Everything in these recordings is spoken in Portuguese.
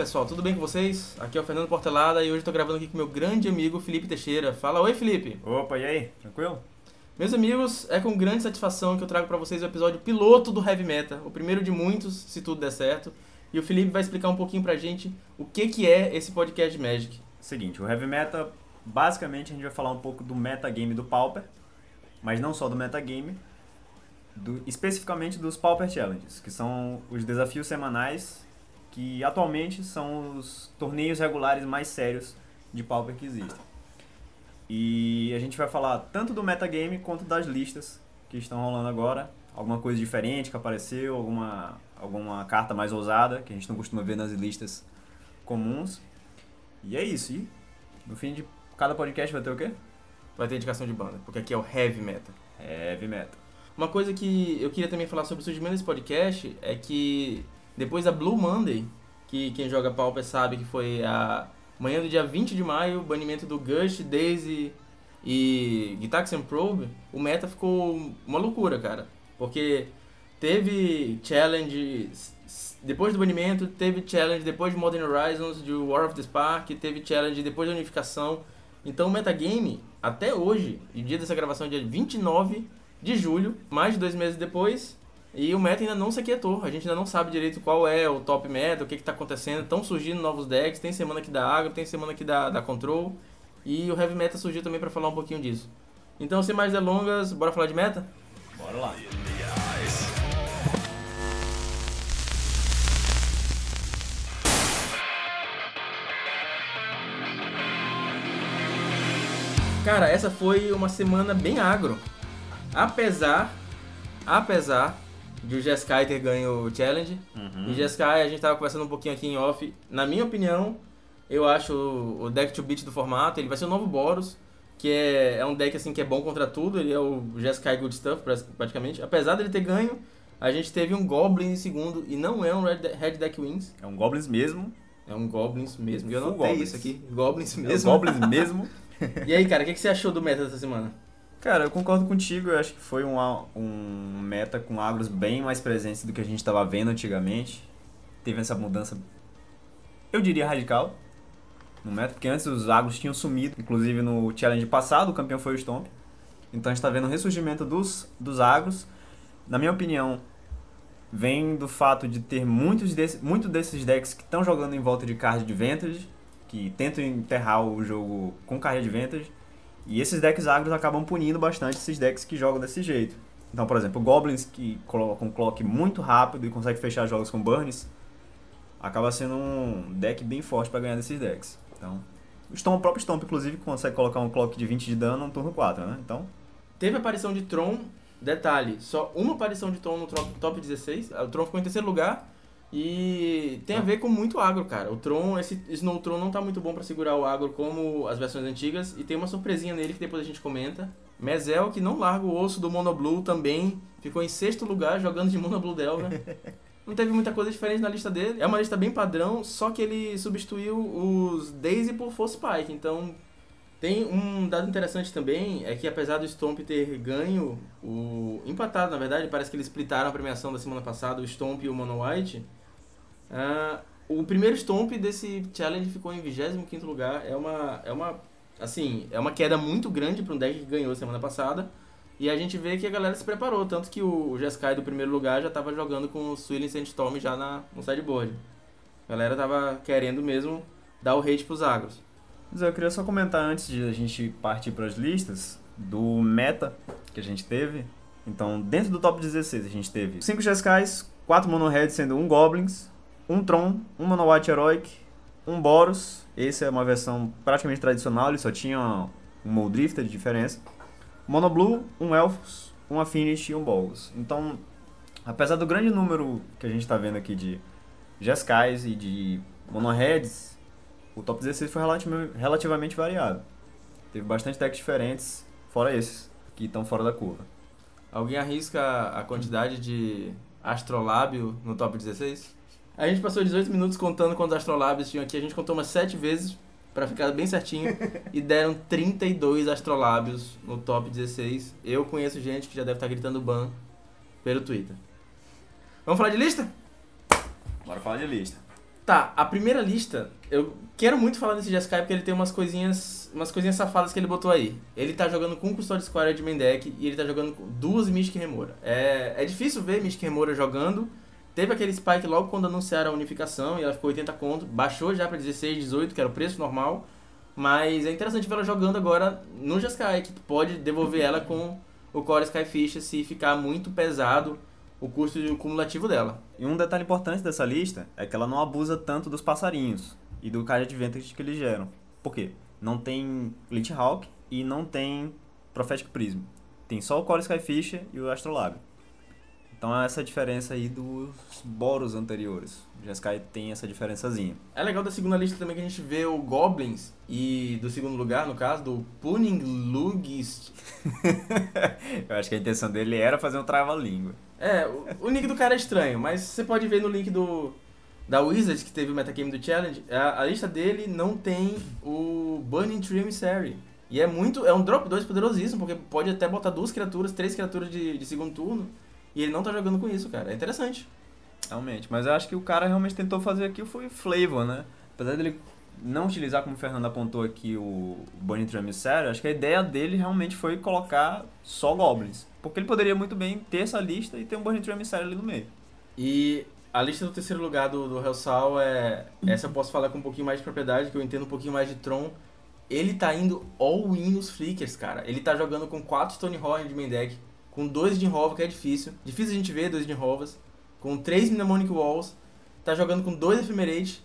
pessoal, tudo bem com vocês? Aqui é o Fernando Portelada e hoje estou gravando aqui com meu grande amigo Felipe Teixeira. Fala, oi Felipe! Opa, e aí? Tranquilo? Meus amigos, é com grande satisfação que eu trago para vocês o episódio piloto do Heavy Meta, o primeiro de muitos, se tudo der certo. E o Felipe vai explicar um pouquinho pra gente o que, que é esse podcast Magic. Seguinte, o Heavy Meta, basicamente a gente vai falar um pouco do metagame do Pauper, mas não só do metagame, do, especificamente dos Pauper Challenges, que são os desafios semanais que atualmente são os torneios regulares mais sérios de Pauper que existem. E a gente vai falar tanto do metagame quanto das listas que estão rolando agora, alguma coisa diferente que apareceu, alguma, alguma carta mais ousada que a gente não costuma ver nas listas comuns. E é isso. E no fim de cada podcast vai ter o quê? Vai ter indicação de banda, porque aqui é o Heavy Meta. Heavy Metal. Uma coisa que eu queria também falar sobre o surgimento desse podcast é que depois da Blue Monday, que quem joga Pauper sabe que foi a manhã do dia 20 de maio, banimento do Gush, Daisy e Gitaxian Probe, o meta ficou uma loucura, cara. Porque teve challenge depois do banimento, teve challenge depois de Modern Horizons, de War of the Spark, teve challenge depois da unificação. Então o metagame, até hoje, e dia dessa gravação dia 29 de julho, mais de dois meses depois, e o meta ainda não se aquietou. A gente ainda não sabe direito qual é o top meta, o que está acontecendo. Estão surgindo novos decks, tem semana que dá agro, tem semana que dá, dá control. E o heavy meta surgiu também para falar um pouquinho disso. Então, sem mais delongas, bora falar de meta? Bora lá. Cara, essa foi uma semana bem agro. Apesar, apesar de o Jeskai ter ganho o challenge. Uhum. E Jeskai, a gente tava conversando um pouquinho aqui em off. Na minha opinião, eu acho o deck to beat do formato, ele vai ser o novo Boros, que é, é um deck assim que é bom contra tudo, ele é o Jeskai Good Stuff praticamente. Apesar dele ter ganho, a gente teve um Goblin em segundo e não é um Red, Red Deck Wings. É um Goblins mesmo. É um Goblins mesmo. E eu notei Goblins. isso aqui. Goblins É um mesmo. Goblins mesmo. E aí, cara, o que, que você achou do meta dessa semana? Cara, eu concordo contigo. Eu acho que foi um, um meta com agros bem mais presentes do que a gente estava vendo antigamente. Teve essa mudança, eu diria radical, no meta, porque antes os agros tinham sumido. Inclusive no challenge passado, o campeão foi o Stomp. Então a gente está vendo o ressurgimento dos, dos agros. Na minha opinião, vem do fato de ter muitos desse, muito desses decks que estão jogando em volta de card de Vantage, que tentam enterrar o jogo com card de Vantage. E esses decks agros acabam punindo bastante esses decks que jogam desse jeito. Então, por exemplo, Goblins que colocam um clock muito rápido e consegue fechar jogos com burns, acaba sendo um deck bem forte para ganhar desses decks. Então, o Stomp, o próprio Stomp, inclusive, consegue colocar um clock de 20 de dano no turno 4, né? Então, Teve aparição de Tron, detalhe, só uma aparição de Tron no top 16. O Tron ficou em terceiro lugar. E tem a ver com muito agro, cara. O Tron, esse Snow Tron não tá muito bom pra segurar o agro como as versões antigas. E tem uma surpresinha nele que depois a gente comenta. Mezel, que não larga o osso do Mono Blue, também ficou em sexto lugar jogando de Mono Blue Delver. Não teve muita coisa diferente na lista dele. É uma lista bem padrão, só que ele substituiu os Daisy por Force Spike. Então tem um dado interessante também, é que apesar do Stomp ter ganho, o empatado na verdade, parece que eles splitaram a premiação da semana passada, o Stomp e o Mono White. Ah, o primeiro Stomp desse challenge ficou em 25º lugar. É uma é uma assim, é uma queda muito grande para um deck que ganhou semana passada. E a gente vê que a galera se preparou, tanto que o Jeskai do primeiro lugar já estava jogando com o Swilling Sandstorm já na, no sideboard. A galera tava querendo mesmo dar o hate pros agros. Mas eu queria só comentar antes de a gente partir para as listas do meta que a gente teve. Então, dentro do top 16, a gente teve 5 Jeskais, 4 Mono Red, sendo um Goblins, um Tron, um Mono White Heroic, um Boros. Esse é uma versão praticamente tradicional, ele só tinha um Moldrifter de diferença. Mono Blue, um Elfos, um Affinity e um Bolos. Então, apesar do grande número que a gente está vendo aqui de Jeskais e de Mono Reds, o top 16 foi relativ- relativamente variado. Teve bastante decks diferentes, fora esses, que estão fora da curva. Alguém arrisca a quantidade de astrolábio no top 16? A gente passou 18 minutos contando quantos astrolábios tinham aqui. A gente contou umas 7 vezes pra ficar bem certinho e deram 32 astrolábios no top 16. Eu conheço gente que já deve estar gritando ban pelo Twitter. Vamos falar de lista? Bora falar de lista. Tá, a primeira lista, eu quero muito falar desse Jeskai porque ele tem umas coisinhas, umas coisinhas safadas que ele botou aí. Ele tá jogando com Custódio Square de Mendek e ele tá jogando com duas Mystic Remora. É, é difícil ver Mystic Remora jogando. Teve aquele spike logo quando anunciaram a unificação e ela ficou 80 conto, baixou já para 16, 18, que era o preço normal. Mas é interessante ver ela jogando agora no Jeskai, que pode devolver ela com o Core Skyfish se ficar muito pesado o custo cumulativo dela. E um detalhe importante dessa lista é que ela não abusa tanto dos passarinhos e do card advantage que eles geram. Por quê? Não tem Lich Hawk e não tem Prophetic Prism. Tem só o Core Skyfish e o Astrolabe. Então é essa diferença aí dos Boros anteriores. O Jeskai tem essa diferençazinha. É legal da segunda lista também que a gente vê o Goblins e do segundo lugar, no caso, do Puning Lugist. Eu acho que a intenção dele era fazer um trava-língua. É, o, o nick do cara é estranho, mas você pode ver no link do da Wizards, que teve o metagame do Challenge, a, a lista dele não tem o Burning Tree Emissary. E é muito. É um drop 2 poderosíssimo, porque pode até botar duas criaturas, três criaturas de, de segundo turno. E ele não tá jogando com isso, cara. É interessante. Realmente. Mas eu acho que o cara realmente tentou fazer aqui foi flavor, né? Apesar dele não utilizar, como o Fernando apontou aqui, o Burning Tree Emissary, acho que a ideia dele realmente foi colocar só Goblins. Porque ele poderia muito bem ter essa lista e ter um Burning Tree Emissary ali no meio. E a lista do terceiro lugar do, do Hellsal é. Essa eu posso falar com um pouquinho mais de propriedade, que eu entendo um pouquinho mais de Tron. Ele tá indo all-in nos Flickers, cara. Ele tá jogando com 4 Stonehorn de main deck, com 2 de Hova, que é difícil. Difícil a gente ver 2 de Hovas. Com 3 Mnemonic Walls. Tá jogando com 2 Ephemerate.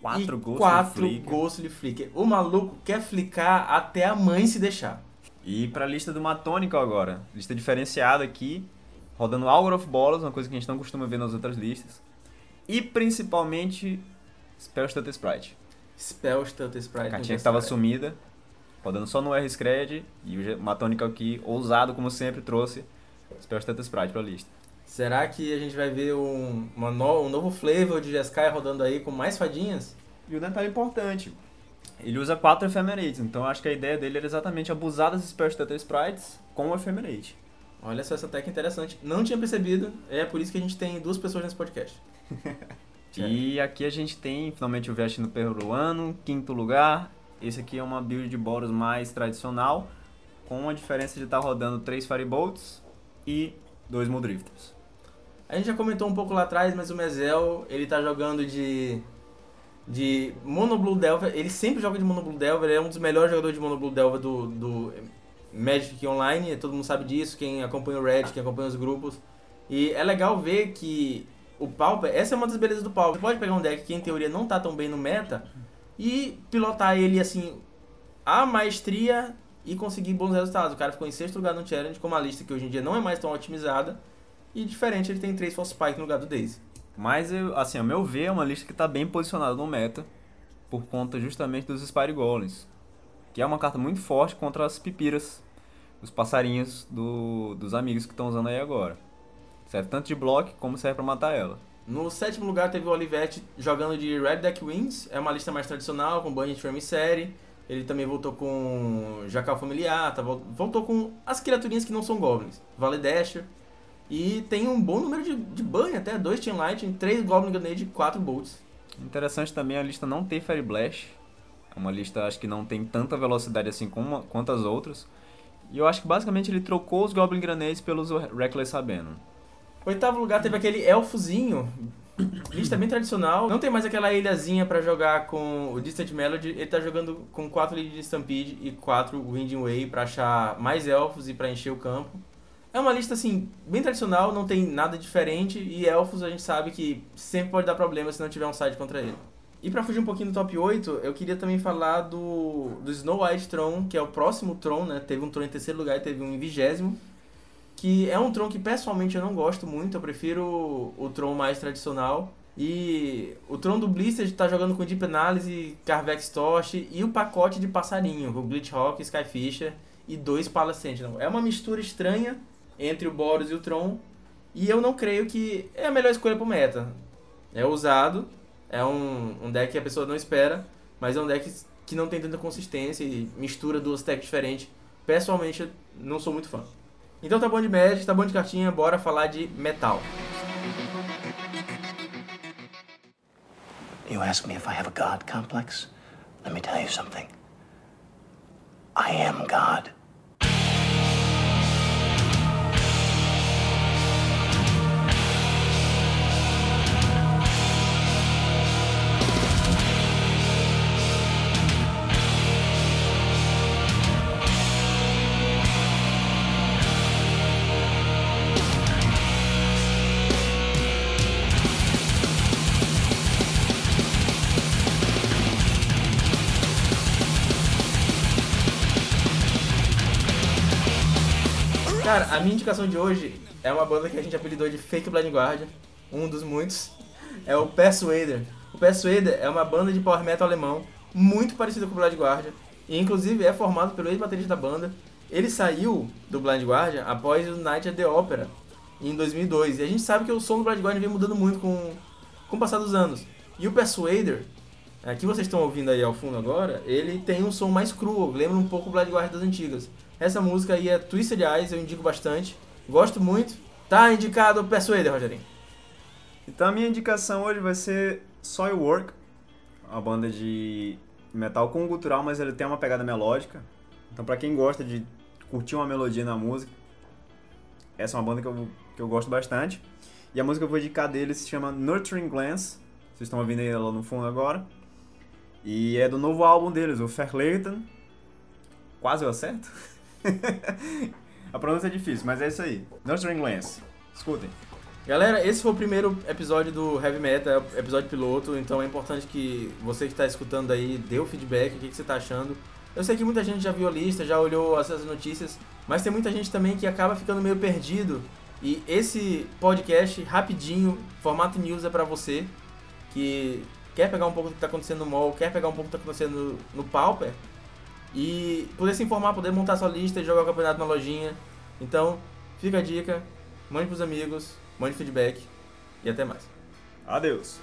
4 Ghost 4 Ghostly Flicker. O maluco quer flicar até a mãe se deixar. E pra lista do Matônico agora. Lista diferenciada aqui. Rodando Hour of Bolas, uma coisa que a gente não costuma ver nas outras listas. E principalmente Spell Stutter Sprite. Spell Stutter Sprite. A cartinha que estava sumida, rodando só no R-Scred. E o Matônico aqui, ousado como sempre, trouxe Spell Stutter Sprite pra lista. Será que a gente vai ver um, uma no, um novo flavor de Jeskai rodando aí com mais fadinhas? E o detalhe importante, ele usa 4 Ephemerates, então acho que a ideia dele era exatamente abusar das Spell Stutter Sprites com o Ephemerate. Olha só essa técnica interessante. Não tinha percebido, é por isso que a gente tem duas pessoas nesse podcast. e aqui a gente tem finalmente o Vest no peruano, quinto lugar. Esse aqui é uma build de Boros mais tradicional, com a diferença de estar tá rodando 3 Firebolts e 2 Muldrifters. A gente já comentou um pouco lá atrás, mas o Mezel, ele tá jogando de de Mono Blue Delver, ele sempre joga de Mono Blue Delver, ele é um dos melhores jogadores de Mono Blue Delver do, do Magic Online, todo mundo sabe disso, quem acompanha o Red, quem acompanha os grupos. E é legal ver que o Pauper, essa é uma das belezas do Pauper. Você pode pegar um deck que em teoria não tá tão bem no meta e pilotar ele assim, a maestria e conseguir bons resultados. O cara ficou em sexto lugar no challenge com uma lista que hoje em dia não é mais tão otimizada. E diferente, ele tem três False Spike no lugar do Daisy. Mas, assim, ao meu ver, é uma lista que está bem posicionada no meta, por conta justamente dos Spire Golems, que é uma carta muito forte contra as pipiras, os passarinhos do, dos amigos que estão usando aí agora. Serve tanto de bloco como serve para matar ela. No sétimo lugar teve o Olivetti jogando de Red Deck Wings, é uma lista mais tradicional, com Bunny Frame Série. Ele também voltou com Jacal Familiar, tá, voltou com as criaturinhas que não são Goblins. Vale Dasher, e tem um bom número de, de ban até, dois Team Lightning, três Goblin Grenade e quatro Bolts. Interessante também a lista não ter Fairy Blast. É uma lista acho que não tem tanta velocidade assim como, quanto as outras. E eu acho que basicamente ele trocou os Goblin Grenades pelos Reckless Sabeno. Oitavo lugar teve aquele elfozinho, lista bem tradicional. Não tem mais aquela ilhazinha para jogar com o Distant Melody. Ele tá jogando com 4 Lead de Stampede e 4 Winding Way para achar mais elfos e para encher o campo. É uma lista, assim, bem tradicional, não tem nada diferente, e elfos a gente sabe que sempre pode dar problema se não tiver um side contra ele. E para fugir um pouquinho do top 8, eu queria também falar do, do Snow White Tron, que é o próximo Tron, né? Teve um Tron em terceiro lugar e teve um em vigésimo. Que é um Tron que pessoalmente eu não gosto muito, eu prefiro o, o Tron mais tradicional. E o Tron do Blister está jogando com Deep Analysis, Carvex Torch e o pacote de passarinho, com Glitch Rock, Skyfisher e dois Palace Sentinel. É uma mistura estranha, entre o Boros e o Tron. E eu não creio que é a melhor escolha pro meta. É usado, é um, um deck que a pessoa não espera, mas é um deck que não tem tanta consistência e mistura duas techs diferentes. Pessoalmente, não sou muito fã. Então tá bom de Magic, tá bom de cartinha, bora falar de metal. You ask me if I have a God complex? Let me tell you something. I am God. Cara, a minha indicação de hoje é uma banda que a gente apelidou de Fake Blind Guardian, um dos muitos. É o Persuader. O Persuader é uma banda de power metal alemão muito parecida com o Blind Guardian e inclusive é formado pelo ex-baterista da banda. Ele saiu do Blind Guardian após o Night at the Opera em 2002. E a gente sabe que o som do Blind Guardian vem mudando muito com, com o passar dos anos. E o Persuader, é, que vocês estão ouvindo aí ao fundo agora, ele tem um som mais cru, lembra um pouco o Blind Guardian das antigas. Essa música aí é Twisted Eyes, eu indico bastante. Gosto muito. Tá indicado Persuader, Rogerinho. Então a minha indicação hoje vai ser Soilwork, uma banda de metal com gutural, mas ele tem uma pegada melódica. Então pra quem gosta de curtir uma melodia na música, essa é uma banda que eu, que eu gosto bastante. E a música que eu vou indicar deles se chama Nurturing Glance. Vocês estão ouvindo lá no fundo agora. E é do novo álbum deles, o Verleuten. Quase eu acerto? a pronúncia é difícil, mas é isso aí. Nurturing Glance. Escutem. Galera, esse foi o primeiro episódio do Heavy Metal, episódio piloto, então é importante que você que está escutando aí dê o feedback, o que, que você está achando. Eu sei que muita gente já viu a lista, já olhou essas notícias, mas tem muita gente também que acaba ficando meio perdido. E esse podcast, rapidinho, formato news é pra você, que quer pegar um pouco do que está acontecendo no mall, quer pegar um pouco do que está acontecendo no, no Pauper, e poder se informar, poder montar sua lista e jogar o campeonato na lojinha. Então, fica a dica, mande pros amigos, mande feedback e até mais. Adeus.